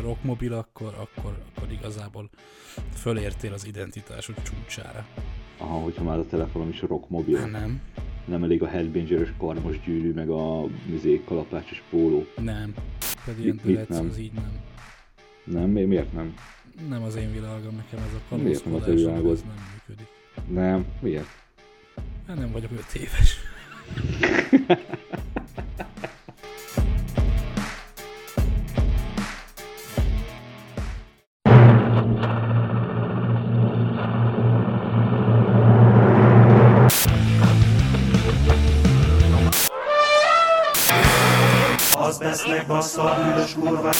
rockmobil, akkor, akkor, akkor igazából fölértél az identitásod csúcsára. Aha, hogyha már a telefonom is rockmobil. Hát nem, Nem elég a headbangeres karmos gyűrű, meg a mizé, kalapácsos póló. nem. Pedig ilyen Mit- nem? az így nem. Nem? Mi- Miért nem? Nem az én világom, nekem ez a a kalózkodás, ez nem működik. Nem? Miért? Hát nem vagyok öt éves. bassza a bűnös kurva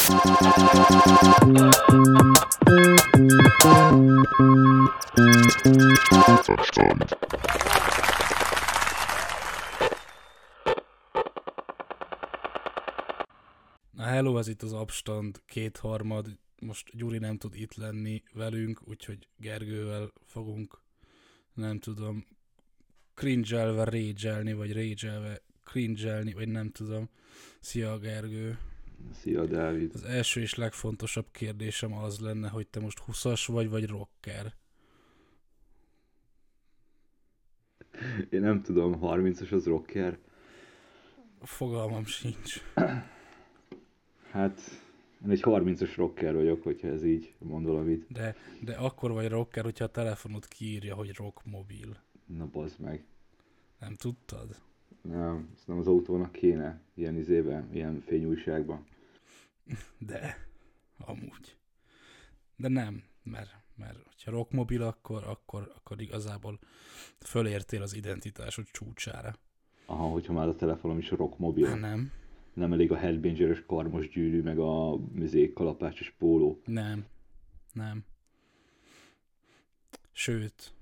Na hello, ez itt az Abstand kétharmad. Most Gyuri nem tud itt lenni velünk, úgyhogy Gergővel fogunk, nem tudom, cringe-elve rage vagy rage cringe vagy nem tudom. Szia Gergő! Szia, Dávid. Az első és legfontosabb kérdésem az lenne, hogy te most 20-as vagy, vagy rocker? Én nem tudom, 30-as az rocker? Fogalmam sincs. Hát, én egy 30-as rocker vagyok, hogyha ez így mond valamit. De, de akkor vagy rocker, hogyha a telefonod kiírja, hogy rockmobil. Na bazd meg. Nem tudtad? Nem, az autónak kéne, ilyen izében, ilyen fényújságban. De, amúgy. De nem, mert, mert ha rockmobil, akkor, akkor, akkor igazából fölértél az identitásod csúcsára. Aha, hogyha már a telefonom is rockmobil. Hát nem, Nem elég a headbangeres karmos gyűrű, meg a mizé, kalapásos póló. nem, nem. Sőt,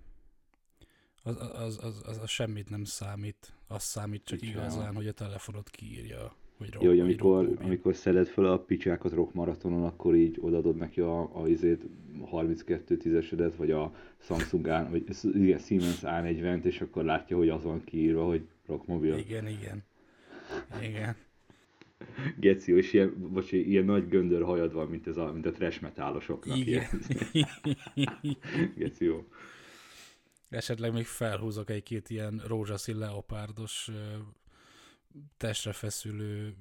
az, az, az, az, az semmit nem számít. Az számít csak igazán, hogy a telefonod kiírja, hogy rock, Jó, hogy amikor, rockmobil. amikor szeded fel a picsákat rock maratonon, akkor így odaadod neki a, a izét 32 tízesedet, vagy a Samsung A, vagy igen, Siemens A40-t, és akkor látja, hogy az van kiírva, hogy rockmobil. Igen, igen. Igen. Geci, és ilyen, bocs, ilyen nagy göndör hajad van, mint, ez a, mint a trash metálosoknak. Igen. Geci, jó. Esetleg még felhúzok egy-két ilyen rózsaszín leopárdos testre feszülő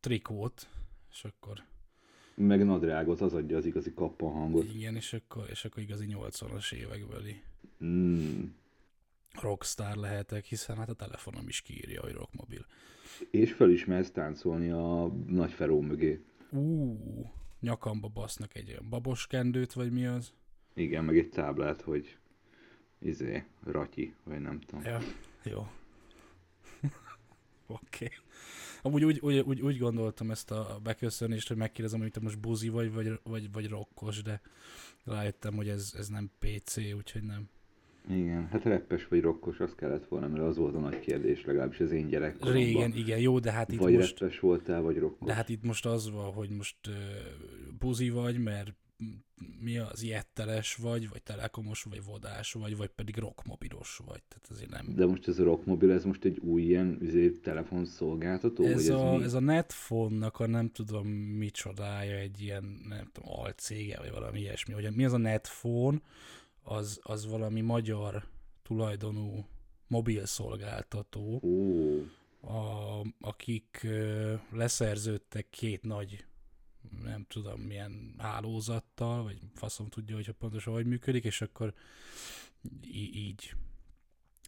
trikót, és akkor Meg nadrágot, az adja az igazi kappan hangot. igen, és akkor, és akkor igazi 80-as évekbeli Mm. rockstar lehetek, hiszen hát a telefonom is kiírja, hogy rockmobil. És fel is mersz táncolni a nagy feró mögé. Ú, nyakamba basznak egy olyan baboskendőt, vagy mi az? Igen, meg egy táblát, hogy izé, ratyi, vagy nem tudom. Ja, jó. Oké. Okay. Amúgy úgy, úgy, úgy, úgy, gondoltam ezt a beköszönést, hogy megkérdezem, hogy te most buzi vagy, vagy, vagy, vagy rokkos, de rájöttem, hogy ez, ez nem PC, úgyhogy nem. Igen, hát reppes vagy rokkos, az kellett volna, mert az volt a nagy kérdés, legalábbis az én gyerekkoromban. Régen, igen, jó, de hát itt vagy most, reppes voltál, vagy rokkos. de hát itt most az van, hogy most uh, buzi vagy, mert mi az jetteles vagy, vagy telekomos, vagy vodás vagy, vagy pedig rockmobilos vagy. Tehát azért nem, De most ez a rockmobil, ez most egy új ilyen izé, telefonszolgáltató? Ez vagy ez a, mi? ez a Netphone-nak a nem tudom micsodája, egy ilyen, nem tudom, alcége, vagy valami ilyesmi. Hogy mi az a Netphone? Az, az valami magyar tulajdonú mobil szolgáltató, Ó, a, akik ö, leszerződtek két nagy nem tudom milyen hálózattal, vagy faszom tudja, hogy pontosan hogy működik, és akkor í- így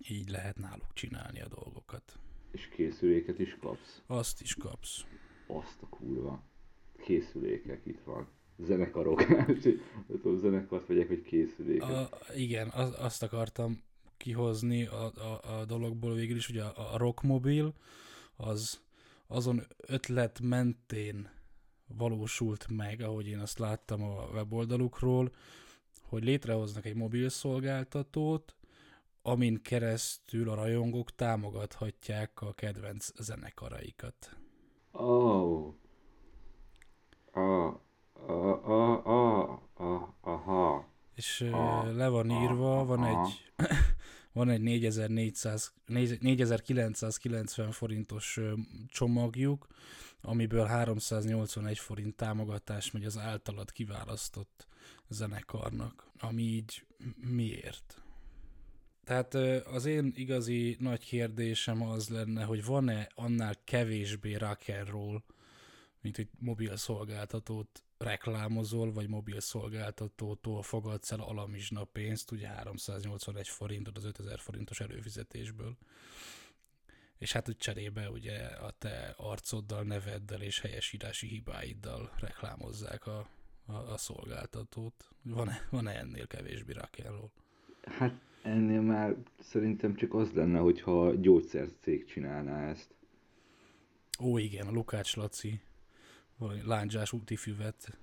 így lehet náluk csinálni a dolgokat. és készüléket is kapsz. Azt is kapsz. Azt a kurva. Készülékek itt van. Zenekarok. Tudom, zenekart vegyek, hogy készüléket. A, igen, az, azt akartam kihozni a, a, a dologból végül is, ugye a, a rockmobil az azon ötlet mentén valósult meg, ahogy én azt láttam a weboldalukról, hogy létrehoznak egy mobil szolgáltatót, amin keresztül a rajongók támogathatják a kedvenc zenekaraikat. Oh. Ah, ah, ah, ah, ah, aha. És Ah, le van ah, írva, van aha. egy, van egy 4400, 4990 forintos csomagjuk, amiből 381 forint támogatás megy az általad kiválasztott zenekarnak, ami így miért? Tehát az én igazi nagy kérdésem az lenne, hogy van-e annál kevésbé rock and roll, mint hogy mobil szolgáltatót reklámozol, vagy mobil szolgáltatótól fogadsz el alamizsna pénzt, ugye 381 forintot az 5000 forintos előfizetésből. És hát úgy cserébe ugye a te arcoddal, neveddel és helyesírási hibáiddal reklámozzák a, a, a szolgáltatót. Van-e, van-e ennél kevésbé rakelról? Hát ennél már szerintem csak az lenne, hogyha gyógyszercég csinálná ezt. Ó, igen, a Lukács Laci valami lándzsás útifüvet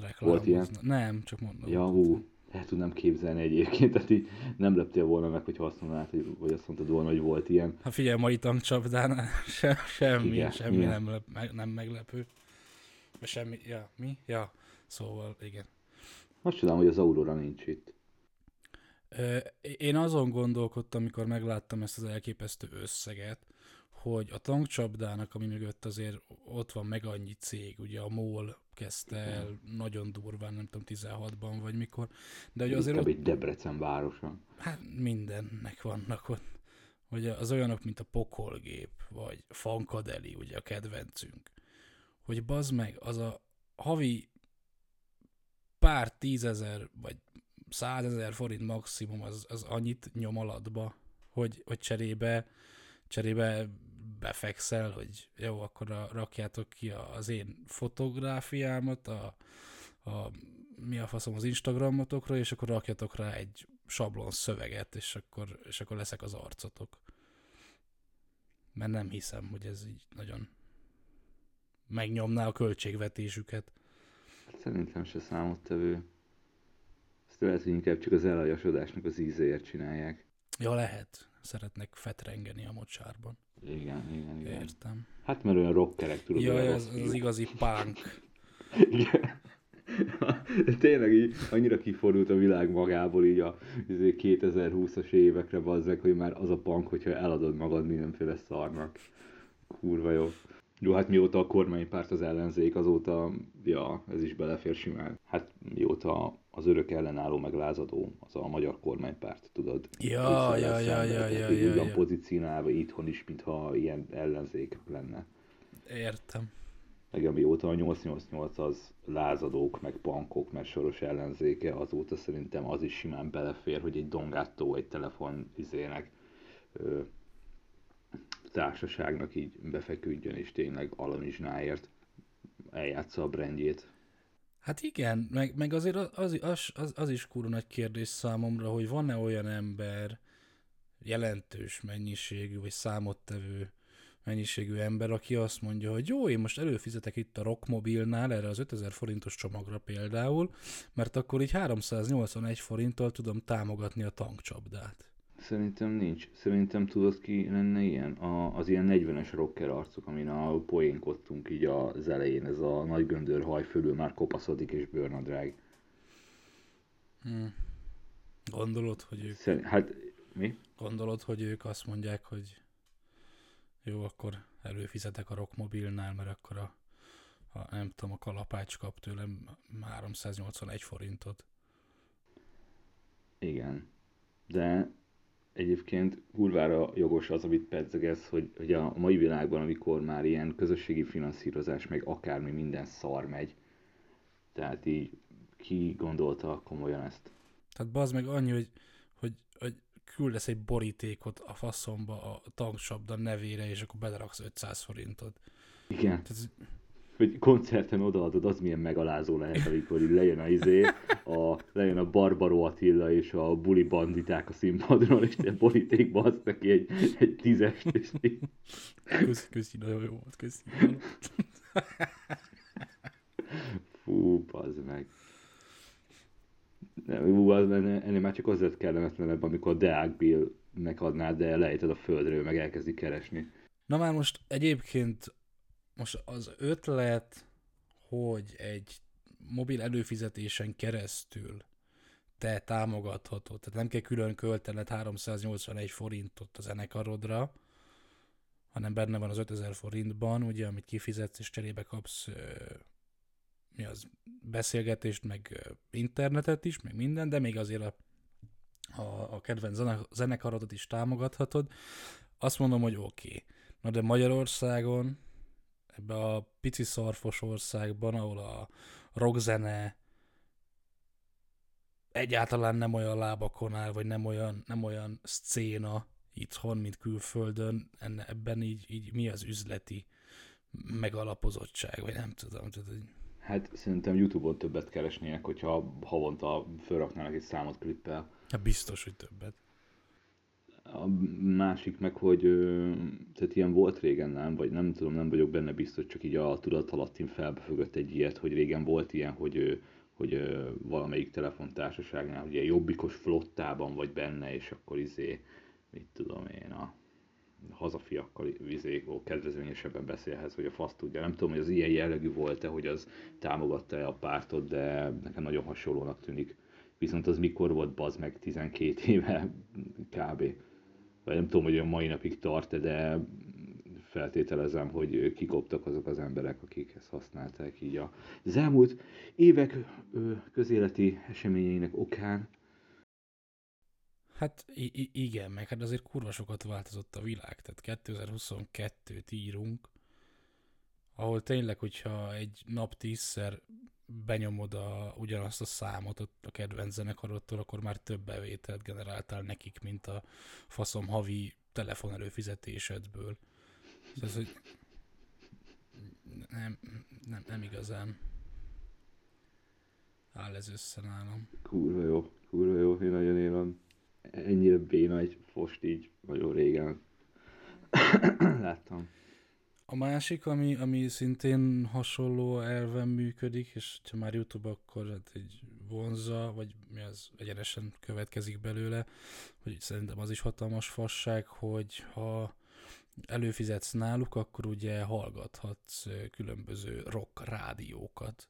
reklámozna. ilyen? Nem, csak mondom. Ja, hú, el tudnám képzelni egyébként, tehát így nem leptél volna meg, hogy azt mondanád, hogy, vagy azt mondtad volna, hogy volt ilyen. Hát figyelj, mai tankcsapdánál se, semmi, igen, semmi igen. nem, lep, meg, nem meglepő. Semmi, ja, mi? Ja, szóval, igen. Azt csodálom, hogy az Aurora nincs itt. Én azon gondolkodtam, amikor megláttam ezt az elképesztő összeget, hogy a tankcsapdának, ami mögött azért ott van meg annyi cég, ugye a MOL kezdte el nagyon durván, nem tudom, 16-ban vagy mikor, de hogy azért Inkább ott, Debrecen városa. hát mindennek vannak ott. Hogy az olyanok, mint a Pokolgép, vagy Fankadeli, ugye a kedvencünk. Hogy bazd meg, az a havi pár tízezer, vagy százezer forint maximum az, az annyit nyom alatba, hogy, hogy cserébe, cserébe befekszel, hogy jó, akkor a, rakjátok ki az én fotográfiámat, a, a, mi a faszom az Instagramotokra, és akkor rakjatok rá egy sablon szöveget, és akkor, és akkor leszek az arcotok. Mert nem hiszem, hogy ez így nagyon megnyomná a költségvetésüket. Szerintem se számottevő. Ezt lehet, hogy inkább csak az elhajasodásnak az ízéért csinálják. Ja, lehet. Szeretnek fetrengeni a mocsárban. Igen, igen, igen. Értem. Hát mert olyan rockerek, tudod. Ja, olyan ez rock- az igazi punk. Igen. Tényleg így annyira kifordult a világ magából így a izé 2020-as évekre bazzeg, hogy már az a punk, hogyha eladod magad mindenféle szarnak. Kurva jó. Jó, hát mióta a kormánypárt az ellenzék, azóta, ja, ez is belefér simán. Hát mióta az örök ellenálló meglázadó, az a magyar kormánypárt, tudod? Ja, ja, ja, ja, ja, ja, ja. pozícionálva itthon is, mintha ilyen ellenzék lenne. Értem. meg amióta a 888 az lázadók, meg pankok, meg soros ellenzéke, azóta szerintem az is simán belefér, hogy egy dongáttó, egy telefon izének, ö, társaságnak így befeküdjön, és tényleg alamizsnáért eljátsza a brandjét. Hát igen, meg, meg azért az, az, az, az is kurva nagy kérdés számomra, hogy van-e olyan ember, jelentős mennyiségű, vagy számottevő mennyiségű ember, aki azt mondja, hogy jó, én most előfizetek itt a Rockmobilnál, erre az 5000 forintos csomagra például, mert akkor így 381 forinttal tudom támogatni a tankcsapdát. Szerintem nincs. Szerintem tudod ki lenne ilyen? A, az ilyen 40-es rocker arcok, amin a poénkodtunk így az elején, ez a nagy göndör haj fölül már kopaszodik és bőrnadrág. Hmm. Gondolod, hogy ők, Szerint, hát mi? gondolod, hogy ők azt mondják, hogy jó, akkor előfizetek a Rockmobilnál, mert akkor a, a nem tudom, a kalapács kap tőlem 381 forintot. Igen. De egyébként kurvára jogos az, amit pedzegesz, hogy, hogy a mai világban, amikor már ilyen közösségi finanszírozás, meg akármi minden szar megy, tehát így ki gondolta komolyan ezt? Tehát bazd meg annyi, hogy, hogy, hogy küldesz egy borítékot a faszomba a tanksabda nevére, és akkor beleraksz 500 forintot. Igen. Tehát, hogy koncerten odaadod, az milyen megalázó lehet, amikor így lejön a izé, a, lejön a Barbaro Attila és a buli banditák a színpadról, és te borítékba adsz neki egy, egy tízest, és így, köszi, köszi, nagyon jó volt, köszi. fú, bazd meg. Nem, Ú, az ennél, ennél már csak az lett kellemetlenebb, amikor a Deák Bill megadnád, de lejted a földről, meg elkezdi keresni. Na már most egyébként most az ötlet, hogy egy mobil előfizetésen keresztül te támogathatod. Tehát nem kell külön költened 381 forintot a zenekarodra, hanem benne van az 5000 forintban, ugye, amit kifizetsz, és cserébe kapsz mi az, beszélgetést, meg internetet is, meg minden, de még azért a, a, a kedvenc zene- zenekarodat is támogathatod. Azt mondom, hogy oké. Okay. Na de Magyarországon, ebbe a pici szarfos országban, ahol a rockzene egyáltalán nem olyan lábakon áll, vagy nem olyan, nem olyan szcéna itthon, mint külföldön, enne, ebben így, így mi az üzleti megalapozottság, vagy nem tudom. Tehát, hogy... Hát szerintem Youtube-on többet keresnének, hogyha havonta felraknának egy számot klippel. Hát biztos, hogy többet. A másik meg, hogy tehát ilyen volt régen, nem? Vagy nem tudom, nem vagyok benne biztos, csak így a tudat alattin felbefögött egy ilyet, hogy régen volt ilyen, hogy, hogy valamelyik telefontársaságnál, ilyen jobbikos flottában vagy benne, és akkor izé, mit tudom én, a hazafiakkal izé, kedvezményesebben beszélhez, hogy a fasz tudja. Nem tudom, hogy az ilyen jellegű volt-e, hogy az támogatta-e a pártot, de nekem nagyon hasonlónak tűnik. Viszont az mikor volt, bazd meg, 12 éve kb. Nem tudom, hogy a mai napig tart de feltételezem, hogy kikoptak azok az emberek, akik ezt használták így az elmúlt évek közéleti eseményeinek okán. Hát i- igen, meg hát azért kurva sokat változott a világ, tehát 2022-t írunk, ahol tényleg, hogyha egy nap tízszer benyomod a, ugyanazt a számot a kedvenc zenekarottól, akkor már több bevételt generáltál nekik, mint a faszom havi telefon előfizetésedből. Ez, hogy nem, nem, nem igazán áll ez össze nálam. Kurva jó, kurva jó, én nagyon élem. Ennyire béna egy fost így nagyon régen. Láttam. A másik, ami, ami szintén hasonló elven működik, és ha már YouTube, akkor hát egy vonza, vagy mi az egyenesen következik belőle, hogy szerintem az is hatalmas fasság, hogy ha előfizetsz náluk, akkor ugye hallgathatsz különböző rock rádiókat.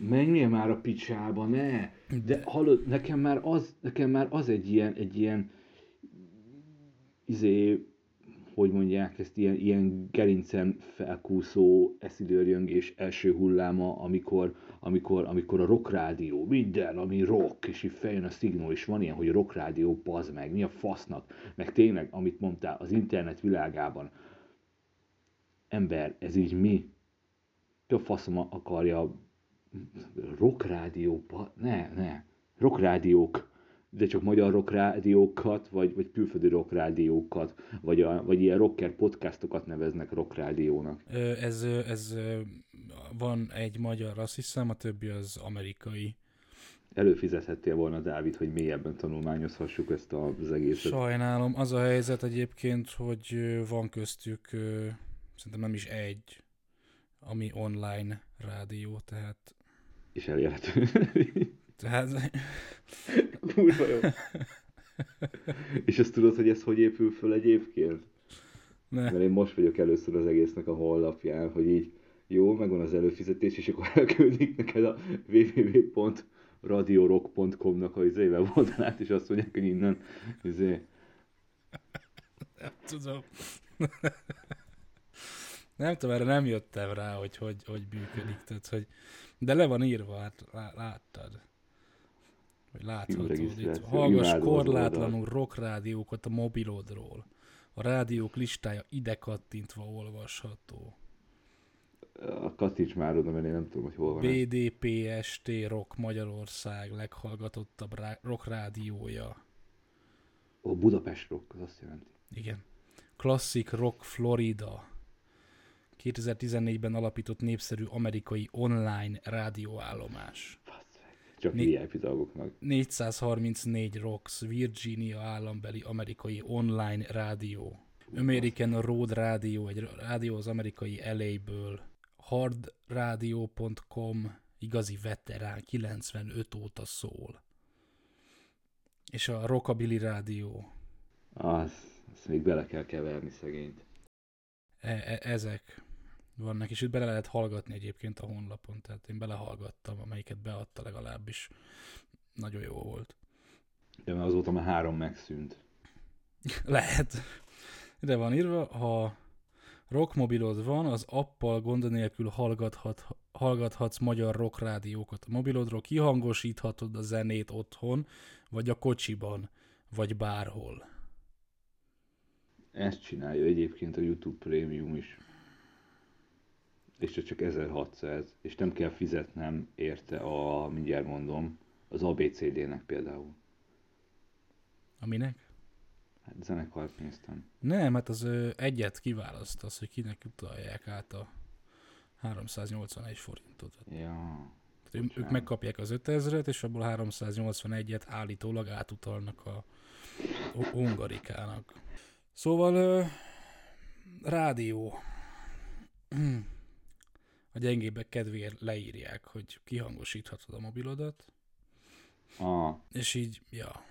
Menjél már a picsába, ne! De hallod, nekem már az, nekem már az egy ilyen, egy ilyen izé, hogy mondják ezt, ilyen, ilyen gerincen felkúszó eszidőrjöngés első hulláma, amikor, amikor, amikor a rock rádió, minden, ami rock, és így feljön a szignó, és van ilyen, hogy rock rádió, bazd meg, mi a fasznak, meg tényleg, amit mondtál, az internet világában, ember, ez így mi? Ki a faszom akarja? Rock rádió, ne, ne, rock rádiók, de csak magyar rock rádiókat, vagy, vagy külföldi rock rádiókat, vagy, a, vagy ilyen rocker podcastokat neveznek rock rádiónak. Ez, ez van egy magyar, azt hiszem, a többi az amerikai. Előfizethettél volna, Dávid, hogy mélyebben tanulmányozhassuk ezt az egészet. Sajnálom. Az a helyzet egyébként, hogy van köztük szerintem nem is egy, ami online rádió, tehát... És elérhető. Tehát... Kurva jó. És azt tudod, hogy ez hogy épül föl egyébként? Ne. Mert én most vagyok először az egésznek a honlapján, hogy így jó, megvan az előfizetés, és akkor elküldik neked a www.radiorock.com-nak a izével oldalát, és azt mondják, hogy innen izé... Nem tudom. nem tudom, erre nem jöttem rá, hogy hogy, hogy működik, tehát, hogy de le van írva, hát láttad. Hogy láthatod itt. Hallgass korlátlanul rock rádiókat a mobilodról. A rádiók listája ide kattintva olvasható. A kattints már oda, mert én nem tudom, hogy hol van. BDPST Rock Magyarország leghallgatottabb rá- rock rádiója. Ó, Budapest Rock, az azt jelenti. Igen. Classic Rock Florida. 2014-ben alapított népszerű amerikai online rádióállomás. Csak Né- VIP dolgoknak. 434 Rocks, Virginia állambeli amerikai online rádió. American Road Rádió, egy rádió az amerikai LA-ből. Hardradio.com, igazi veterán, 95 óta szól. És a Rockabilly Rádió. Az, azt még bele kell keverni szegényt. E- e- ezek vannak, és itt bele lehet hallgatni egyébként a honlapon, tehát én belehallgattam, amelyiket beadta legalábbis. Nagyon jó volt. De mert azóta már három megszűnt. Lehet. Ide van írva, ha rockmobilod van, az appal gond nélkül hallgathat, hallgathatsz magyar rock rádiókat. A mobilodról kihangosíthatod a zenét otthon, vagy a kocsiban, vagy bárhol. Ezt csinálja egyébként a YouTube Premium is. És csak 1600, és nem kell fizetnem érte a, mindjárt mondom, az ABCD-nek például. Aminek? Hát zenekart néztem. Nem, hát az ö, egyet kiválasztasz, hogy kinek utalják át a 381 forintot. Ja. Tehát ő- ők megkapják az 5000-et, és abból 381-et állítólag átutalnak a Hungarikának. Szóval ö, rádió. A gyengébbek kedvéért leírják, hogy kihangosíthatod a mobilodat, Ah, és így, ja,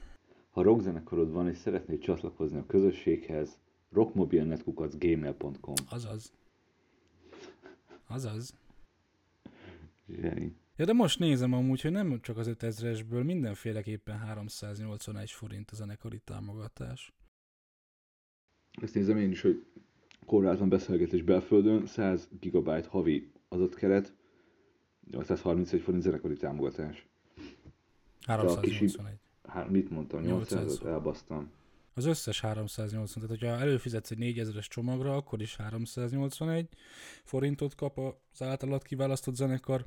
ha rockzenekarod van és szeretnéd csatlakozni a közösséghez, rockmobilnetkukacgmail.com azaz. Azaz. Zseni. Ja, de most nézem amúgy, hogy nem csak az 5000-esből, mindenféleképpen 381 forint a zenekari támogatás. Ezt nézem én is, hogy korlátlan beszélgetés belföldön, 100 GB havi adatkeret, 831 forint zenekari támogatás. 381. Hát mit mondtam, 800. 800 elbasztam. Az összes 380, tehát hogyha előfizetsz egy 4000-es csomagra, akkor is 381 forintot kap az általad kiválasztott zenekar,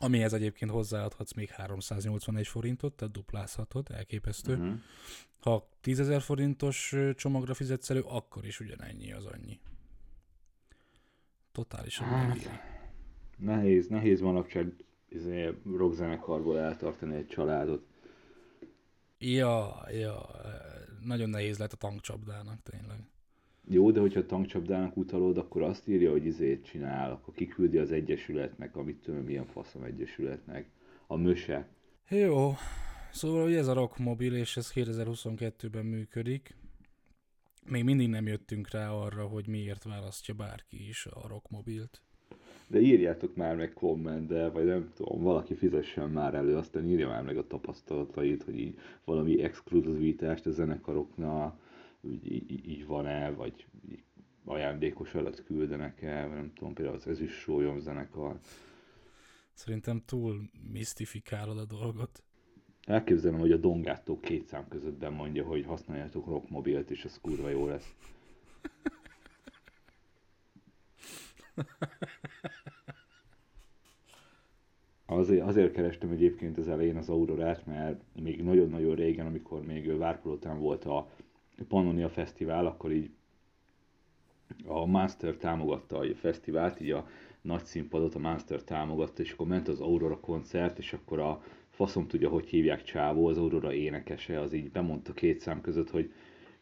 amihez egyébként hozzáadhatsz még 381 forintot, tehát duplázhatod, elképesztő. Uh-huh. Ha 10.000 forintos csomagra fizetsz elő, akkor is ugyanennyi az annyi. Totálisan Hát. megéri. Nehéz, nehéz manapság izé, rockzenekarból eltartani egy családot. Ja, ja, nagyon nehéz lett a tankcsapdának tényleg. Jó, de hogyha tankcsapdának utalod, akkor azt írja, hogy izét csinál, akkor kiküldi az egyesületnek, amit tudom, milyen faszom egyesületnek. A möse. Jó, szóval ugye ez a rockmobil, és ez 2022-ben működik. Még mindig nem jöttünk rá arra, hogy miért választja bárki is a rockmobilt. De írjátok már meg kommentbe, vagy nem tudom, valaki fizessen már elő, aztán írja már meg a tapasztalatait, hogy így valami exkluzivitást a zenekaroknak, így, így, így van-e, vagy így ajándékos alatt küldenek-e, vagy nem tudom, például az Ezüst Sólyom zenekar. Szerintem túl misztifikálod a dolgot. Elképzelem, hogy a Dongátó két szám közöttben mondja, hogy használjátok rockmobilt, és ez kurva jó lesz. Azért, azért kerestem egyébként az elején az Aurorát, mert még nagyon-nagyon régen, amikor még Várpalotán volt a Pannonia Fesztivál, akkor így a Master támogatta a fesztivált, így a nagy színpadot a Master támogatta, és akkor ment az Aurora koncert, és akkor a faszom tudja, hogy hívják Csávó, az Aurora énekese, az így bemondta két szám között, hogy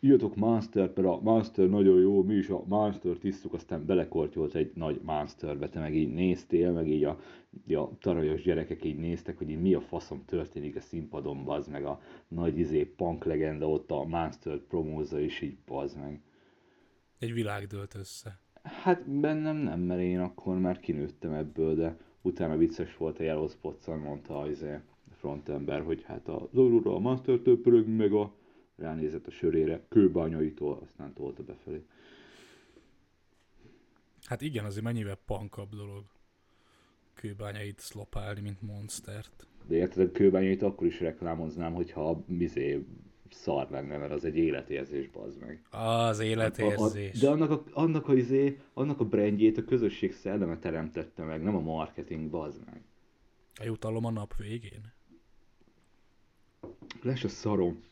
írjatok Monster, mert a Monster nagyon jó, mi is a Monster tisztuk, aztán belekortyolt egy nagy Monsterbe, te meg így néztél, meg így a, a tarajos gyerekek így néztek, hogy így mi a faszom történik a színpadon, bazd meg a nagy izé punk legenda ott a Monster promózza, és így bazd meg. Egy világ dőlt össze. Hát bennem nem, mert én akkor már kinőttem ebből, de utána vicces volt a Yellow spots mondta az izé, frontember, hogy hát az Aurora a Master töpörög, meg a ránézett a sörére, kőbányaitól, aztán tolta befelé. Hát igen, azért mennyivel punkabb dolog kőbányait szlopálni, mint monstert. De érted, a kőbányait akkor is reklámoznám, hogyha mizé szar lenne, mert az egy életérzés, bazd meg. Az életérzés. A, a, de annak a, annak a, izé, annak a brandjét a közösség szelleme teremtette meg, nem a marketing, bazd meg. A jutalom a nap végén. Les a szarom.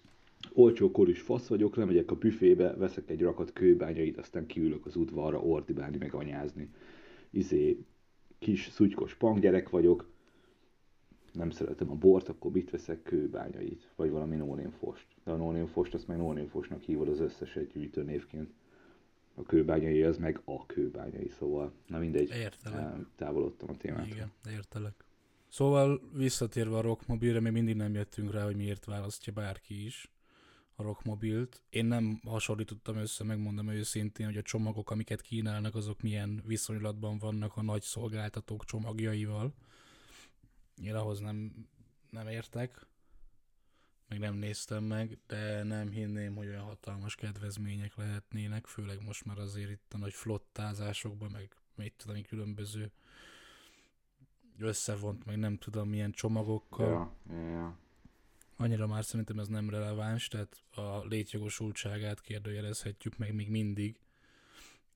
Olcsókor is fasz vagyok, lemegyek a büfébe, veszek egy rakat kőbányait, aztán kiülök az udvarra ordibálni, meg anyázni. Izé, kis szutykos panggyerek vagyok, nem szeretem a bort, akkor mit veszek kőbányait, vagy valami nónén fost. De a nónén fost, azt meg nónén fostnak hívod az összeset gyűjtőnévként. A kőbányai az meg a kőbányai, szóval, na mindegy, Értelek. el- távolodtam a témától. Igen, értelek. Szóval visszatérve a rockmobilre, még mindig nem jöttünk rá, hogy miért választja bárki is a rockmobilt. Én nem hasonlítottam össze, megmondom őszintén, hogy a csomagok, amiket kínálnak, azok milyen viszonylatban vannak a nagy szolgáltatók csomagjaival. Én ahhoz nem, nem értek. meg nem néztem meg, de nem hinném, hogy olyan hatalmas kedvezmények lehetnének, főleg most már azért itt a nagy flottázásokban, meg mit tudom, különböző összevont, meg nem tudom milyen csomagokkal. Ja, ja, ja. Annyira már szerintem ez nem releváns, tehát a létjogosultságát kérdőjelezhetjük meg még mindig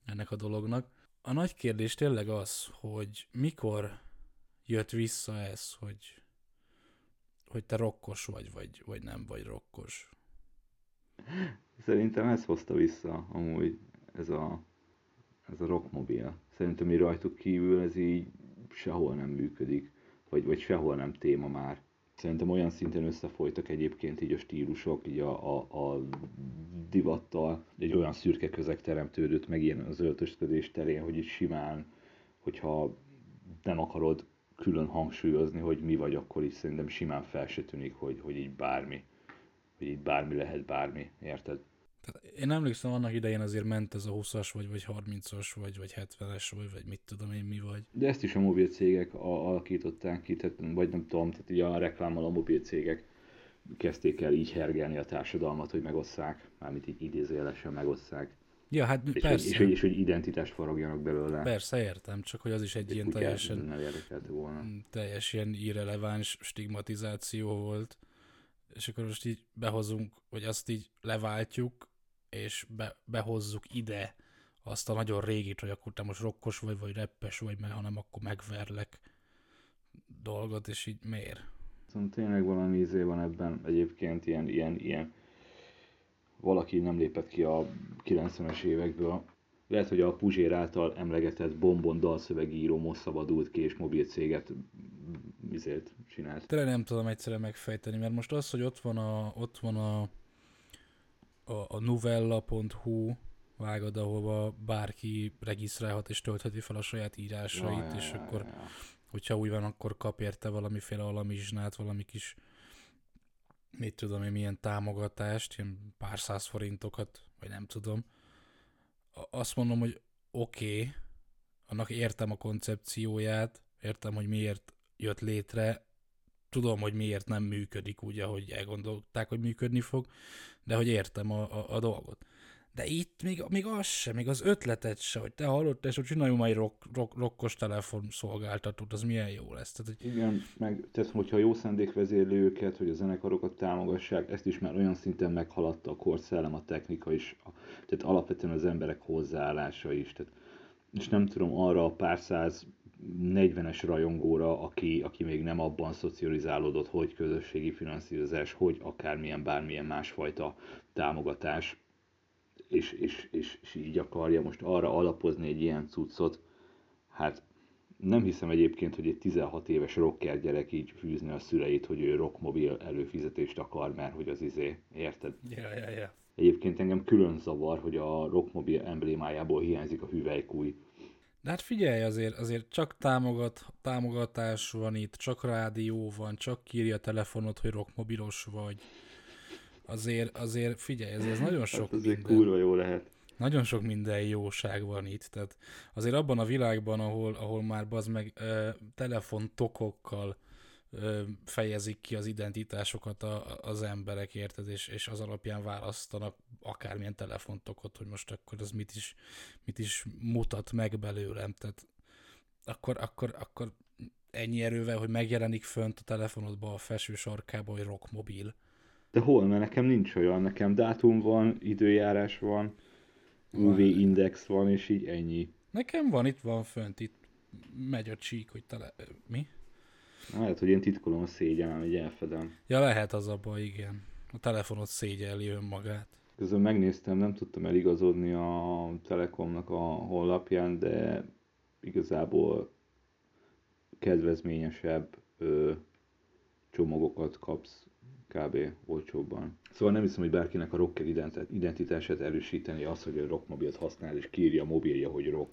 ennek a dolognak. A nagy kérdés tényleg az, hogy mikor jött vissza ez, hogy, hogy te rokkos vagy, vagy, vagy nem vagy rokkos. Szerintem ez hozta vissza amúgy ez a, ez a rockmobil. Szerintem mi rajtuk kívül ez így sehol nem működik, vagy, vagy sehol nem téma már. Szerintem olyan szinten összefolytak egyébként így a stílusok, így a, a, a divattal, egy olyan szürke közeg teremtődött meg ilyen az öltözködés terén, hogy így simán, hogyha nem akarod külön hangsúlyozni, hogy mi vagy, akkor is szerintem simán fel se tűnik, hogy, hogy így bármi, hogy így bármi lehet bármi, érted? Tehát én emlékszem, annak idején azért ment ez a 20-as, vagy, vagy 30-as, vagy, vagy 70-es, vagy, vagy mit tudom én mi vagy. De ezt is a mobil cégek alakították ki, tehát, vagy nem tudom, tehát ugye a reklámmal a mobil cégek kezdték el így hergelni a társadalmat, hogy megosszák, mármint így idézőjelesen megosszák. Ja, hát és, persze. És, és, és hogy identitást faragjanak belőle. Persze, értem, csak hogy az is egy ilyen teljesen, volna. teljes ilyen irreleváns stigmatizáció volt, és akkor most így behozunk, vagy azt így leváltjuk, és be, behozzuk ide azt a nagyon régit, hogy akkor te most rokkos vagy, vagy reppes vagy, mert ha nem, akkor megverlek dolgot, és így miért? Szóval tényleg valami izé van ebben egyébként ilyen, ilyen, ilyen valaki nem lépett ki a 90-es évekből. Lehet, hogy a Puzsér által emlegetett Bombon dalszövegíró most szabadult ki, és mobil céget izért csinált. Tényleg nem tudom egyszerűen megfejteni, mert most az, hogy ott van a, ott van a, a, a novella.hu vágod, ahova bárki regisztrálhat és töltheti fel a saját írásait, Ja, ja, és ja, akkor, ja, hogyha úgy van, akkor kap érte valamiféle alamizsnát, valami kis mit tudom én, milyen támogatást, ilyen pár száz forintokat, vagy nem tudom. Azt mondom, hogy oké, okay, annak értem a koncepcióját, értem, hogy miért jött létre, tudom, hogy miért nem működik úgy, ahogy elgondolták, hogy működni fog, de hogy értem a, a, a dolgot. De itt még, még az sem, még az ötletet se, hogy te hallott, és hogy csináljunk majd rock, rock, rockos telefon szolgáltatót, az milyen jó lesz. Tehát, hogy Igen, meg tehát, hogyha jó szándék vezérli őket, hogy a zenekarokat támogassák, ezt is már olyan szinten meghaladta a korszellem, a technika is, a, tehát alapvetően az emberek hozzáállása is. Tehát, és nem tudom arra a pár száz 40-es rajongóra, aki, aki még nem abban szocializálódott, hogy közösségi finanszírozás, hogy akármilyen, bármilyen másfajta támogatás, és, és, és, és így akarja most arra alapozni egy ilyen cuccot, hát nem hiszem egyébként, hogy egy 16 éves rocker gyerek így fűzni a szüleit, hogy ő rockmobil előfizetést akar, mert hogy az izé, érted? ja, ja, ja. Egyébként engem külön zavar, hogy a rockmobil emblémájából hiányzik a hüvelykúj. De hát figyelj, azért, azért csak támogat, támogatás van itt, csak rádió van, csak kírja a telefonot, hogy rockmobilos vagy. Azért, azért figyelj, ez, ez nagyon sok Hát azért minden. kurva jó lehet. nagyon sok minden jóság van itt, tehát azért abban a világban, ahol, ahol már az meg ö, telefontokokkal fejezik ki az identitásokat a, az emberek, érted, és, és az alapján választanak akármilyen telefontokot, hogy most akkor ez mit is, mit is mutat meg belőlem, tehát akkor, akkor, akkor ennyi erővel, hogy megjelenik fönt a telefonodba a felső sarkába, hogy rockmobil. De hol? Mert nekem nincs olyan, nekem dátum van, időjárás van, UV index van, és így ennyi. Nekem van, itt van fönt, itt megy a csík, hogy tele... Mi? Lehet, hogy én titkolom a szégyenem, hogy elfedem. Ja, lehet az a baj, igen. A telefonod szégyelli önmagát. Közben megnéztem, nem tudtam eligazodni a Telekomnak a honlapján, de igazából kedvezményesebb ö, csomagokat kapsz kb. olcsóbban. Szóval nem hiszem, hogy bárkinek a rocker ident- identitását erősíteni az, hogy a rockmobilt használ, és kírja a mobilja, hogy rock,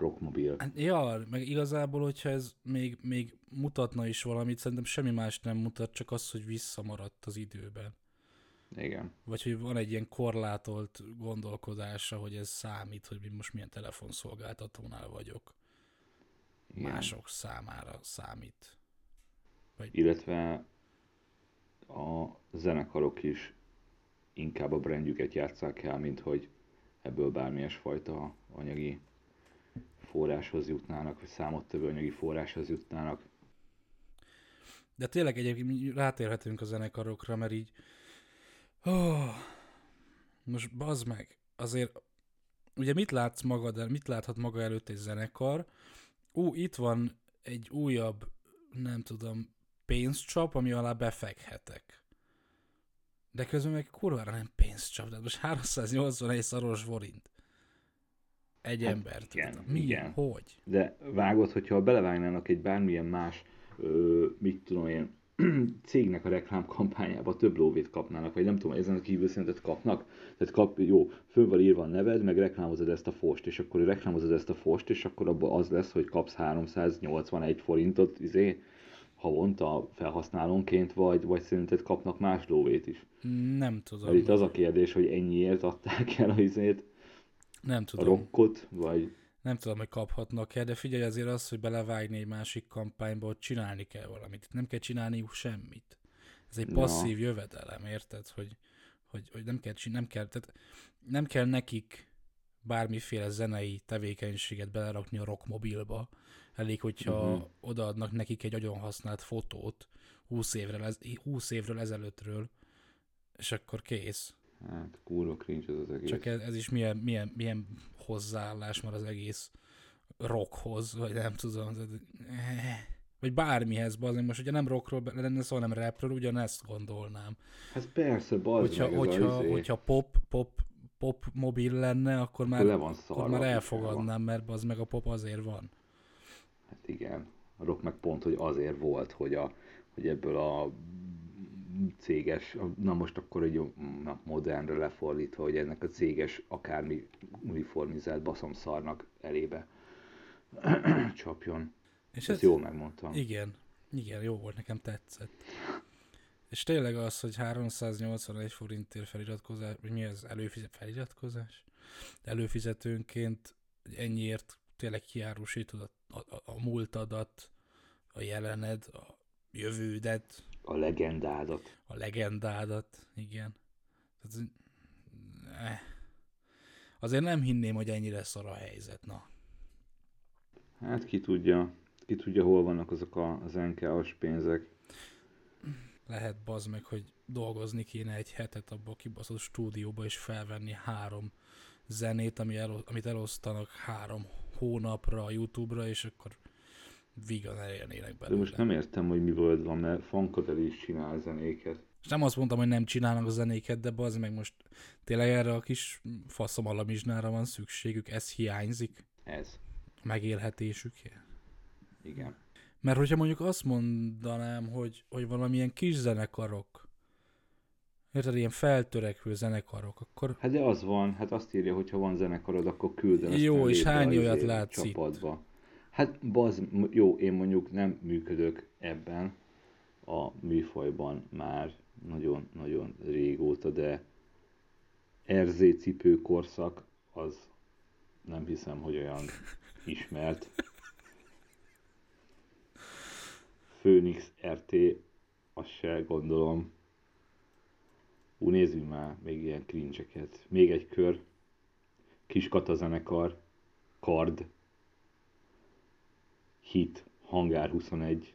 rockmobil. Hát, Ja, meg igazából, hogyha ez még, még mutatna is valamit, szerintem semmi más nem mutat, csak az, hogy visszamaradt az időben. Igen. Vagy hogy van egy ilyen korlátolt gondolkodása, hogy ez számít, hogy most milyen telefonszolgáltatónál vagyok. Igen. Mások számára számít. Illetve a zenekarok is inkább a brandjüket játsszák el, mint hogy ebből bármilyen fajta anyagi forráshoz jutnának, vagy számottevő anyagi forráshoz jutnának. De tényleg egyébként rátérhetünk a zenekarokra, mert így oh, most bazd meg, azért ugye mit látsz magad, mit láthat maga előtt egy zenekar? Ú, itt van egy újabb, nem tudom, pénzcsap, ami alá befekhetek. De közben meg kurvára nem pénzcsap, de most 381 szaros forint. Egy hát ember. Igen, tudom. Mi? igen. Hogy? De vágod, hogyha belevágnának egy bármilyen más, ö, mit tudom én, cégnek a reklámkampányába több lóvét kapnának, vagy nem tudom, ezen a kívül szerinted kapnak? Tehát kap, jó, föl van írva a neved, meg reklámozod ezt a fost, és akkor reklámozod ezt a fost, és akkor abban az lesz, hogy kapsz 381 forintot, izé, havonta felhasználónként, vagy, vagy szerinted kapnak más lóvét is? Nem tudom. Mert itt az a kérdés, hogy ennyiért adták el a izét, Nem a tudom. rockot, vagy Nem tudom, hogy kaphatnak-e, de figyelj azért az, hogy belevágni egy másik kampányba, hogy csinálni kell valamit. Itt nem kell csinálniuk semmit. Ez egy passzív jövedelem, érted? Hogy, hogy, hogy nem, kell, nem, kell, tehát nem kell nekik bármiféle zenei tevékenységet belerakni a rockmobilba. Elég, hogyha uh-huh. odaadnak nekik egy agyon használt fotót 20 évről, ez, 20 évről ezelőttről, és akkor kész. Hát kurva cringe ez az egész. Csak ez, ez is milyen, milyen, milyen hozzáállás már az egész rockhoz, vagy nem tudom. tehát, eh, Vagy bármihez, bazd, most ugye nem rockról lenne szó, hanem rapről, ugyanezt gondolnám. Hát persze, bazd Hogyha, meg, ez hogyha, a, izé, hogyha pop, pop, pop mobil lenne, akkor már, le van akkor már elfogadnám, mert az meg a pop azért van. Hát igen, a rock meg pont, hogy azért volt, hogy, a, hogy ebből a céges, na most akkor egy modernre lefordítva, hogy ennek a céges akármi uniformizált baszomszarnak elébe csapjon. És Ezt jól megmondtam. Igen, igen, jó volt, nekem tetszett. És tényleg az, hogy 381 forintért feliratkozás, vagy mi az előfizet, feliratkozás? Előfizetőnként ennyiért tényleg kiárusítod a, a, a múltadat, a jelened, a jövődet, A legendádat. a legendádat, igen. Tehát, eh. Azért nem hinném, hogy ennyire szar a helyzet, na. Hát ki tudja, ki tudja, hol vannak azok a, az NK-as pénzek. lehet bazd meg, hogy dolgozni kéne egy hetet abba a kibaszott stúdióba, és felvenni három zenét, ami el, amit elosztanak három hónapra a Youtube-ra, és akkor vígan elérnének De belőle. most nem értem, hogy mi volt van, mert Funkadel is csinál zenéket. És nem azt mondtam, hogy nem csinálnak a zenéket, de bazd meg most tényleg erre a kis faszom alamizsnára van szükségük, ez hiányzik Ez. a megélhetésükért. Igen. Mert hogyha mondjuk azt mondanám, hogy, hogy valamilyen kis zenekarok, érted, ilyen feltörekvő zenekarok, akkor Hát de az van, hát azt írja, hogy ha van zenekarod, akkor küldön Jó, és hány a olyat izé látsz itt? Hát baz, jó, én mondjuk nem működök ebben a műfajban már nagyon-nagyon régóta, de RZ cipő korszak az nem hiszem, hogy olyan ismert. Phoenix RT, azt se gondolom. Ú, nézzünk már még ilyen cringe Még egy kör. Kis Kata zenekar. Kard. Hit. Hangár 21.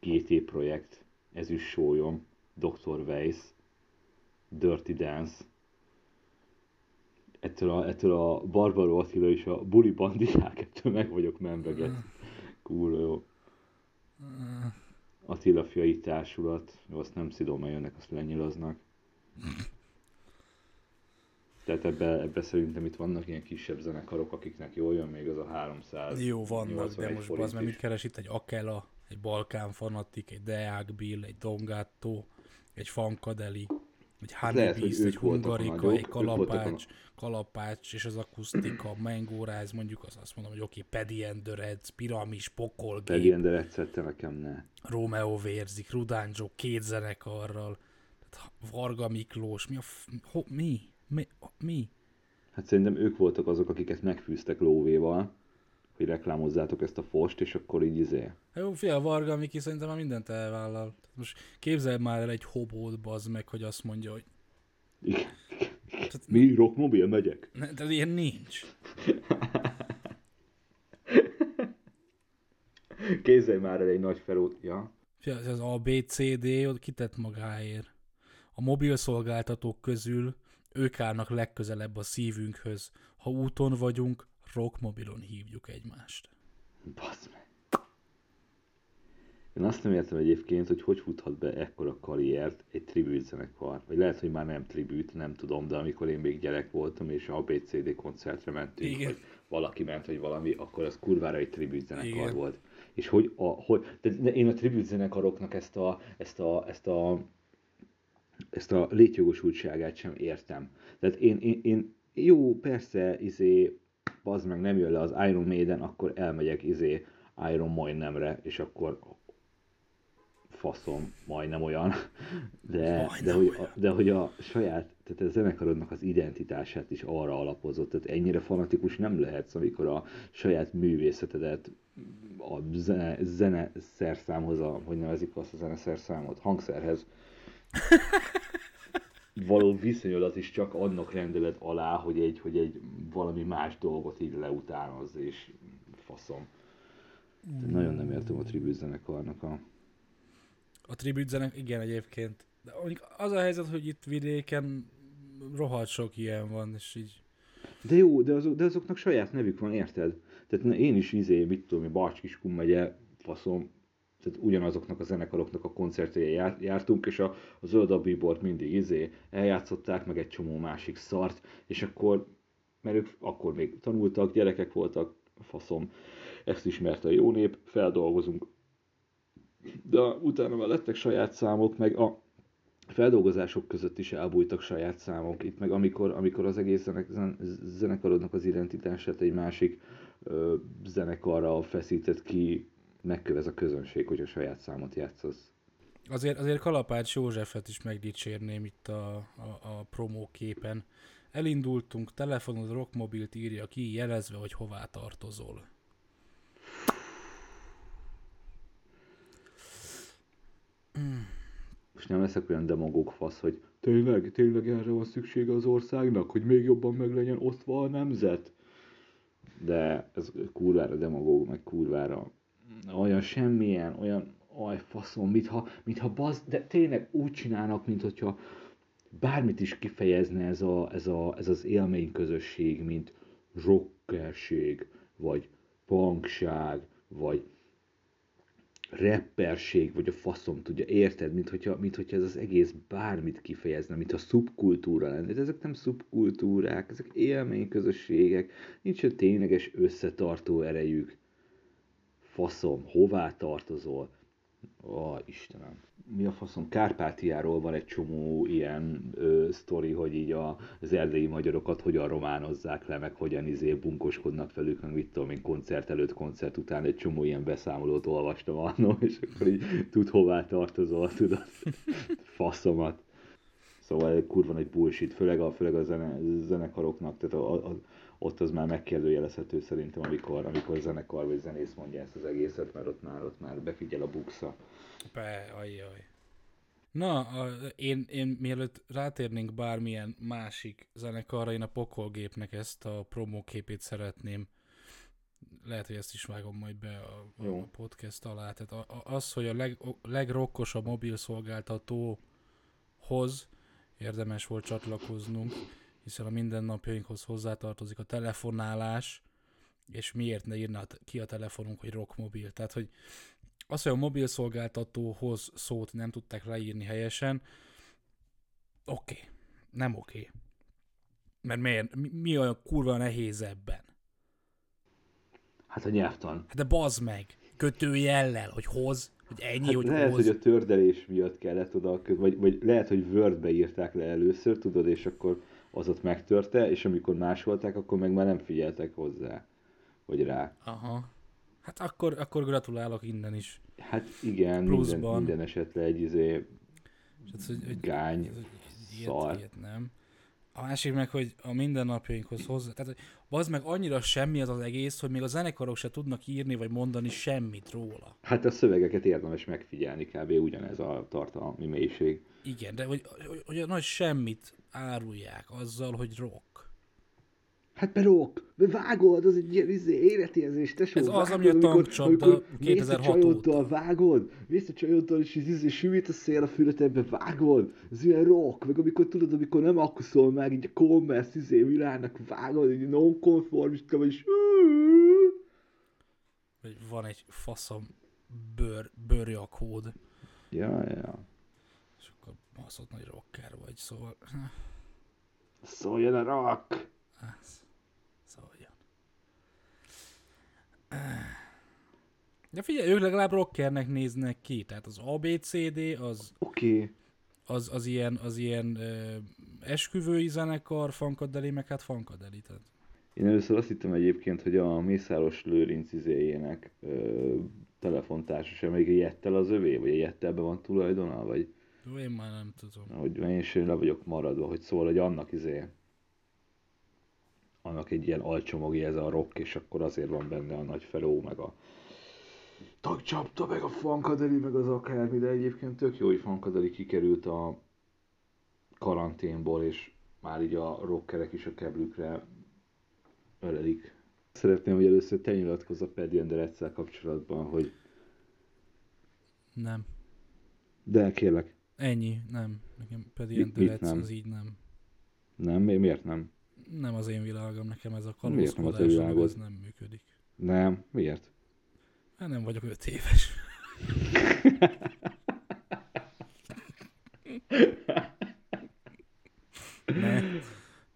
GT projekt. Ezüst sólyom. Dr. Weiss. Dirty Dance. Ettől a, ettől a Barbaro Attila és a Buli Bandizsák, ettől meg vagyok membeget. Kurva jó. Attila fiai társulat, jó, azt nem szidom, mert jönnek, azt lenyilaznak. Tehát ebbe, ebbe szerintem itt vannak ilyen kisebb zenekarok, akiknek jól jön még az a 300. Jó, vannak, de 81 most az, mert mit keres itt egy Akela, egy Balkán Fanatik, egy Deák Bill, egy Dongato, egy Funkadeli, egy Hát Honeybeast, egy Hungarika, egy Kalapács, Kalapács és az akusztika, Mengóráz, mondjuk az azt mondom, hogy oké, okay, Paddy and the Reds, Piramis, Pokolgép, Pedig ilyen, de egyszer nekem ne. Romeo Vérzik, Rudánzsó, két zenekarral, tehát Varga Miklós, mi a f... Ho, mi? Mi? mi? Hát szerintem ők voltak azok, akiket megfűztek lóvéval, hogy reklámozzátok ezt a fost, és akkor így izé. Hát Jó, fia, Varga Miki szerintem már mindent elvállal. Most képzelj már el egy hobót, bazd meg, hogy azt mondja, hogy Igen. Mi, rockmobil, megyek? ne, de ilyen nincs. Képzelj már el egy nagy felút. Ja. Fia, az ABCD ott kitett magáért. A mobil szolgáltatók közül ők állnak legközelebb a szívünkhöz. Ha úton vagyunk, rockmobilon hívjuk egymást. Basz meg. Én azt nem értem egyébként, hogy hogy futhat be ekkora karriert egy tribute zenekar. Vagy lehet, hogy már nem tribute, nem tudom, de amikor én még gyerek voltam, és a BCD koncertre mentünk, Igen. vagy valaki ment, vagy valami, akkor az kurvára egy tribute zenekar Igen. volt. És hogy, a, hogy de, én a tribute zenekaroknak ezt a, ezt a, ezt a, ezt a létjogosultságát sem értem. Tehát én, én, én jó, persze, izé, az meg nem jön le az Iron Maiden, akkor elmegyek izé Iron majdnemre, és akkor faszom, majdnem olyan, de, de, Majdnem hogy, olyan. a, de hogy a saját, tehát a zenekarodnak az identitását is arra alapozott, tehát ennyire fanatikus nem lehetsz, amikor a saját művészetedet a zene, zene szerszámhoz, a, hogy nevezik azt a zene szerszámot, hangszerhez való viszonyodat is csak annak rendeled alá, hogy egy, hogy egy valami más dolgot így leutánozz, és faszom. De nagyon nem értem a tribute zenekarnak a... A tribute zenek, igen egyébként. De az a helyzet, hogy itt vidéken rohadt sok ilyen van, és így De jó, de, azok, de azoknak saját nevük van, érted? Tehát ne- én is izé, mit tudom, én, Bacskiskun megye, faszom, tehát ugyanazoknak a zenekaroknak a koncertjére jár, jártunk, és a, a zöld billboard mindig izé, eljátszották, meg egy csomó másik szart, és akkor, mert ők akkor még tanultak, gyerekek voltak, faszom, ezt ismerte a jó nép, feldolgozunk. De utána már lettek saját számok, meg a feldolgozások között is elbújtak saját számok. Itt meg amikor, amikor az egész zenek, zen, zenekarodnak az identitását egy másik ö, zenekarra feszített ki, megkövez a közönség, hogy a saját számot játszasz. Azért, azért Kalapács Józsefet is megdicsérném itt a, a, a promó képen. Elindultunk, telefonod rockmobilt írja ki, jelezve, hogy hová tartozol. Most nem leszek olyan demagóg fasz, hogy tényleg, tényleg erre van szüksége az országnak, hogy még jobban meg legyen osztva a nemzet. De ez kurvára demagóg, meg kurvára olyan semmilyen, olyan, aj faszom, mintha, mintha baz, de tényleg úgy csinálnak, mint hogyha bármit is kifejezne ez, a, ez, a, ez az élményközösség, mint rockerség, vagy punkság, vagy rapperség, vagy a faszom tudja, érted? Mint hogyha, mint hogyha ez az egész bármit kifejezne, mint a szubkultúra lenne. De ezek nem szubkultúrák, ezek élményközösségek, nincs egy tényleges összetartó erejük. Faszom, hová tartozol? Ó, Istenem. Mi a faszom? Kárpátiáról van egy csomó ilyen ö, sztori, hogy így a, az erdélyi magyarokat hogyan románozzák le, meg hogyan izé bunkoskodnak velük, meg mit tudom én, koncert előtt, koncert után egy csomó ilyen beszámolót olvastam annól, és akkor így tud hová tartozol, tudod? Faszomat. Szóval kurva nagy bullshit, főleg a, főleg a zene, zenekaroknak, tehát a, a, ott az már megkérdőjelezhető szerintem, amikor, amikor zenekar vagy zenész mondja ezt az egészet, mert ott már, ott már befigyel a buksa. Be, ajjaj. Na, a, én, én mielőtt rátérnénk bármilyen másik zenekarra, én a pokolgépnek ezt a promóképét szeretném. Lehet, hogy ezt is vágom majd be a, a Jó. podcast alá. Tehát a, a, az, hogy a leg, a legrokkosabb mobil szolgáltatóhoz érdemes volt csatlakoznunk, hiszen a mindennapjainkhoz hozzátartozik a telefonálás, és miért ne írna ki a telefonunk, hogy rockmobil. Tehát, hogy az, hogy a mobil szolgáltatóhoz szót nem tudták leírni helyesen, oké, okay. nem oké. Okay. Mert miért? Mi, mi olyan kurva nehéz ebben? Hát a nyelvtan. Hát de bazd meg, kötőjellel, hogy hoz, hogy ennyi, Hát hogy lehet, hoz. hogy a tördelés miatt kellett oda, vagy, vagy lehet, hogy Wordbe írták le először, tudod, és akkor az ott megtörte, és amikor másolták, akkor meg már nem figyeltek hozzá, vagy rá. Aha. Hát akkor, akkor gratulálok innen is. Hát igen, minden, Pluszban. minden esetre egy izé hát, hogy, hogy, gány, hogy ilyet, szar. ilyet nem. A másik meg, hogy a mindennapjainkhoz hozzá... Tehát, az meg annyira semmi az az egész, hogy még a zenekarok se tudnak írni vagy mondani semmit róla. Hát a szövegeket érdemes megfigyelni, kb. ugyanez a tartalmi mélység. Igen, de hogy, hogy, hogy a nagy semmit árulják azzal, hogy rock. Hát mert rock, mert vágod, az egy ilyen izé, életérzés, tesó. Ez az, ami a tankcsapda amikor 2006 mész a csajoddal, óta. vágod, mész a csajoddal, és így izé, sümít a szél a fületedbe, vágod, ez ilyen rock, meg amikor tudod, amikor nem akuszol meg, így a Converse izé világnak vágod, így nonkonformista vagy, és Hogy van egy faszom bőr, bőrjakód, Ja, ja. és akkor baszott nagy rocker vagy, szóval... Szóljon a rock! Ez, szóljon. De figyelj, ők legalább rockernek néznek ki, tehát az ABCD az, Oké. Okay. az, az ilyen, az ilyen ö, esküvői zenekar, Funkadeli, meg hát Funkadeli, tehát Én először azt hittem egyébként, hogy a Mészáros Lőrinc izéjének ö, telefontársaság, még a Jettel az övé, vagy a Jettelbe van tulajdona, vagy jó, én már nem tudom. hogy én is le vagyok maradva, hogy szól, hogy annak izé, annak egy ilyen alcsomagja ez a rock, és akkor azért van benne a nagy feló, meg a tagcsapta, meg a Funkadeli, meg az akármi, de egyébként tök jó, hogy Funkadeli kikerült a karanténból, és már így a rockerek is a keblükre ölelik. Szeretném, hogy először te nyilatkozz a Paddy Enderecel kapcsolatban, hogy Nem. de kérlek, Ennyi, nem. Nekem delec, nem? az így nem. nem, mi- miért nem? Nem az én világom, nekem ez a nem kalózkodás, világod? ez nem működik. Nem, miért? Hát nem vagyok öt éves. nem,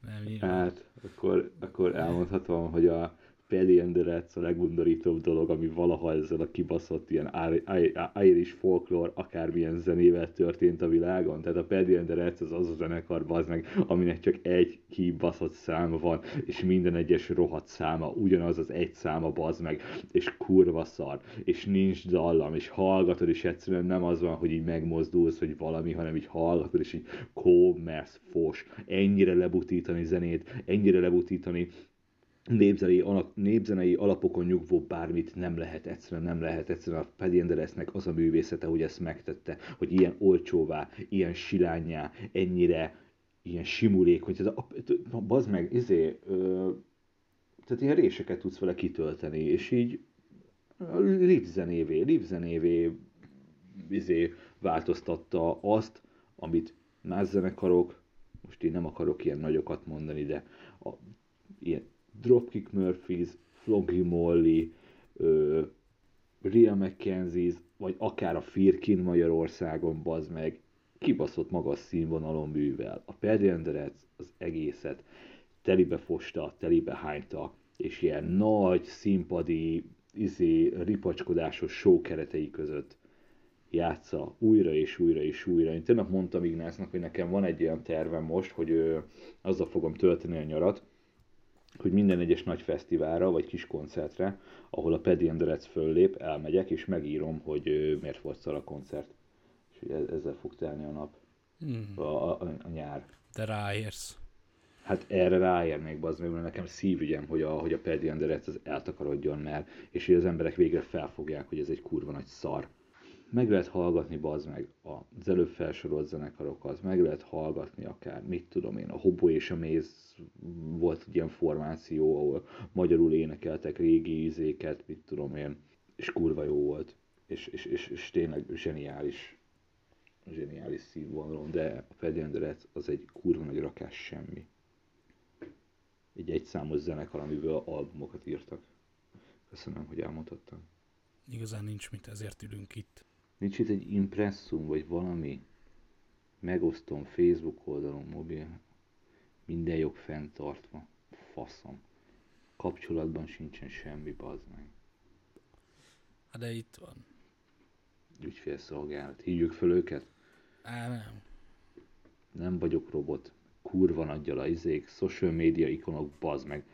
nem nyilván. Hát, akkor, akkor elmondhatom, hogy a Paddy Rats a legundorítóbb dolog, ami valaha ezzel a kibaszott ilyen Ir- Ir- Irish folklore akármilyen zenével történt a világon. Tehát a Paddy Rats az az a zenekar, meg, aminek csak egy kibaszott száma van, és minden egyes rohadt száma ugyanaz az egy száma bazd meg, és kurva szar, és nincs dallam, és hallgatod, és egyszerűen nem az van, hogy így megmozdulsz, hogy valami, hanem így hallgatod, és így commerce fos, ennyire lebutítani zenét, ennyire lebutítani népzenei, alap, népzenei alapokon nyugvó bármit nem lehet egyszerűen, nem lehet egyszerűen. A Paddy Enderesnek az a művészete, hogy ezt megtette, hogy ilyen olcsóvá, ilyen silányá, ennyire ilyen simulék, hogy ez a, a bazd meg, izé, ö, tehát ilyen réseket tudsz vele kitölteni, és így ripzenévé, ripzenévé izé, változtatta azt, amit más zenekarok, most én nem akarok ilyen nagyokat mondani, de a, ilyen Dropkick Murphys, Floggy Molly, ö, Real McKenzie's, vagy akár a Firkin Magyarországon, bazd meg, kibaszott magas színvonalon művel. A Rats az egészet telibe fosta, telibe hányta, és ilyen nagy színpadi, izé, ripacskodásos show keretei között játsza újra és újra és újra. Én tegnap mondtam Ignásznak, hogy nekem van egy olyan tervem most, hogy ö, azzal fogom tölteni a nyarat, hogy minden egyes nagy fesztiválra vagy kis koncertre, ahol a Paddy and the föllép, elmegyek és megírom, hogy miért volt szar a koncert. És ezzel fog telni a nap, Hmm, a, a, a nyár. de ráérsz. Hát erre ráérnék, meg, mert nekem szívügyem, hogy a, hogy a Paddy and the Rats az eltakarodjon már, és hogy az emberek végre felfogják, hogy ez egy kurva nagy szar. Meg lehet hallgatni, bazd meg, az előbb felsorolt zenekarokat, meg lehet hallgatni akár, mit tudom én, a Hobo és a Méz volt egy ilyen formáció, ahol magyarul énekeltek régi ízéket, mit tudom én, és kurva jó volt, és, és, és, és tényleg zseniális, zseniális színvonalon, de a Rats az egy kurva nagy rakás semmi egy egyszámos zenekar, amiből albumokat írtak. Köszönöm, hogy elmondhattam. Igazán nincs mit, ezért ülünk itt. Nincs itt egy impresszum, vagy valami? Megosztom Facebook oldalon, mobil. Minden jog fenntartva. Faszom. Kapcsolatban sincsen semmi, bazd meg. Hát de itt van. Ügyfélszolgálat. Hívjuk föl őket? Á, nem. Nem vagyok robot. Kurva nagyjal a izék, social media ikonok, bazd meg.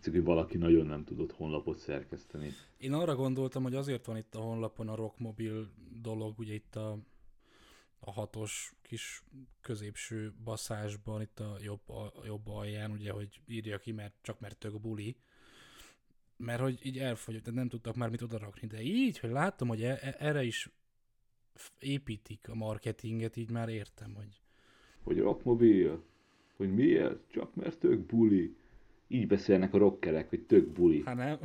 Csak, hogy valaki nagyon nem tudott honlapot szerkeszteni. Én arra gondoltam, hogy azért van itt a honlapon a Rockmobil dolog, ugye itt a a hatos kis középső baszásban, itt a jobb, a jobb alján, ugye, hogy írja ki, mert csak mert tök buli, mert hogy így elfogyott, tehát nem tudtak már mit odarakni, de így, hogy láttam, hogy e- e- erre is építik a marketinget, így már értem, hogy Hogy rockmobil? Hogy miért? Csak mert tök buli. Így beszélnek a rockerek, hogy tök buli. hát nem,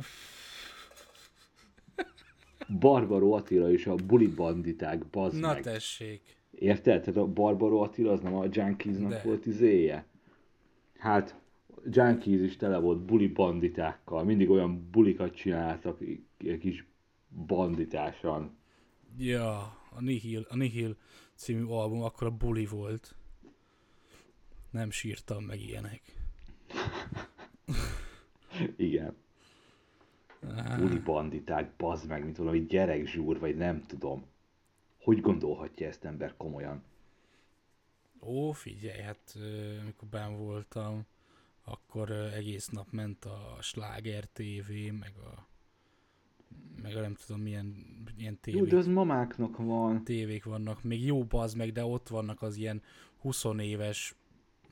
Barbaro Attila is a buli banditák, bazd na meg. tessék, Érted? Tehát a Barbaro Attila az nem a Junkiesnak De. volt izéje? Hát, Junkies is tele volt buli banditákkal. Mindig olyan bulikat csináltak, i- kis banditásan. ja, a Nihil, a Nihil című album akkor a buli volt. Nem sírtam meg ilyenek. Igen. Á, Buli banditák, bazd meg, mint valami gyerekzsúr, vagy nem tudom. Hogy gondolhatja ezt ember komolyan? Ó, figyelj, hát ö, amikor ben voltam, akkor egész nap ment a Sláger TV, meg a meg a nem tudom milyen, Jó, tévék, de az mamáknak van. tévék vannak, még jó az meg, de ott vannak az ilyen 20 éves,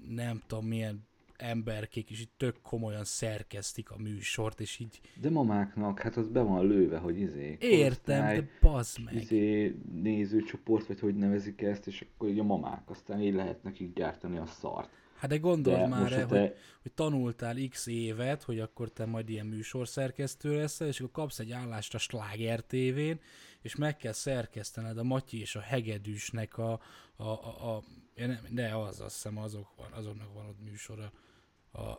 nem tudom milyen emberkék, és így tök komolyan szerkesztik a műsort, és így De mamáknak, hát az be van lőve, hogy izé. értem, de bazd meg. izé nézőcsoport, vagy hogy nevezik ezt, és akkor így a mamák, aztán így lehet nekik gyártani a szart. Hát de gondold De már el, ha hogy, te- hogy tanultál x évet, hogy akkor te majd ilyen műsorszerkesztő leszel, és akkor kapsz egy állást a Sláger TV-n, és meg kell szerkesztened a Matyi és a Hegedűsnek a, a, a, a ja nem, de az, azt hiszem azok van, azoknak van ott műsora, a,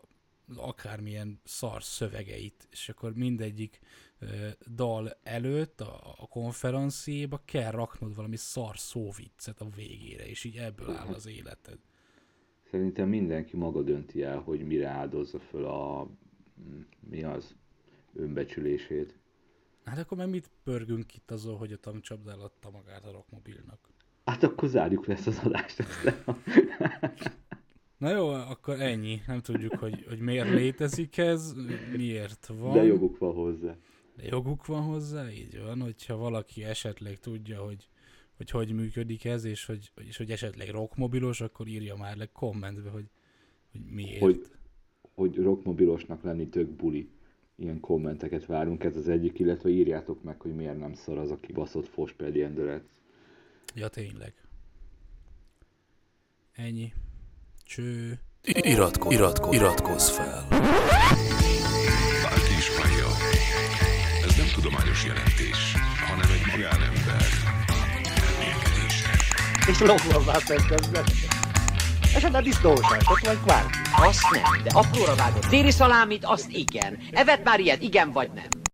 akármilyen szar szövegeit, és akkor mindegyik ö, dal előtt a, a konferenciéba kell raknod valami szar szóviccet a végére, és így ebből áll az életed. Szerintem mindenki maga dönti el, hogy mire áldozza föl a, mi az, önbecsülését. Hát akkor meg mit pörgünk itt azon, hogy a tankcsapda eladta magát a rockmobilnak? Hát akkor zárjuk le ezt az adást. Aztán. Na jó, akkor ennyi. Nem tudjuk, hogy, hogy miért létezik ez, miért van. De joguk van hozzá. De joguk van hozzá, így van, hogyha valaki esetleg tudja, hogy hogy, hogy működik ez, és hogy, és hogy esetleg rockmobilos, akkor írja már le kommentbe, hogy, hogy miért. Hogy, hogy rockmobilosnak lenni tök buli. Ilyen kommenteket várunk, ez az egyik, illetve írjátok meg, hogy miért nem szar az a kibaszott fospedi endület. Ja, tényleg. Ennyi. Cső. Iratkozz, iratkozz, iratkozz fel. Bárki is hallja. Ez nem tudományos jelentés, hanem egy magánember és már tettem És hát a disznóságot vagy kvárti. Azt nem, de apróra vágott téli szalámit, azt igen. Evet már ilyet, igen vagy nem.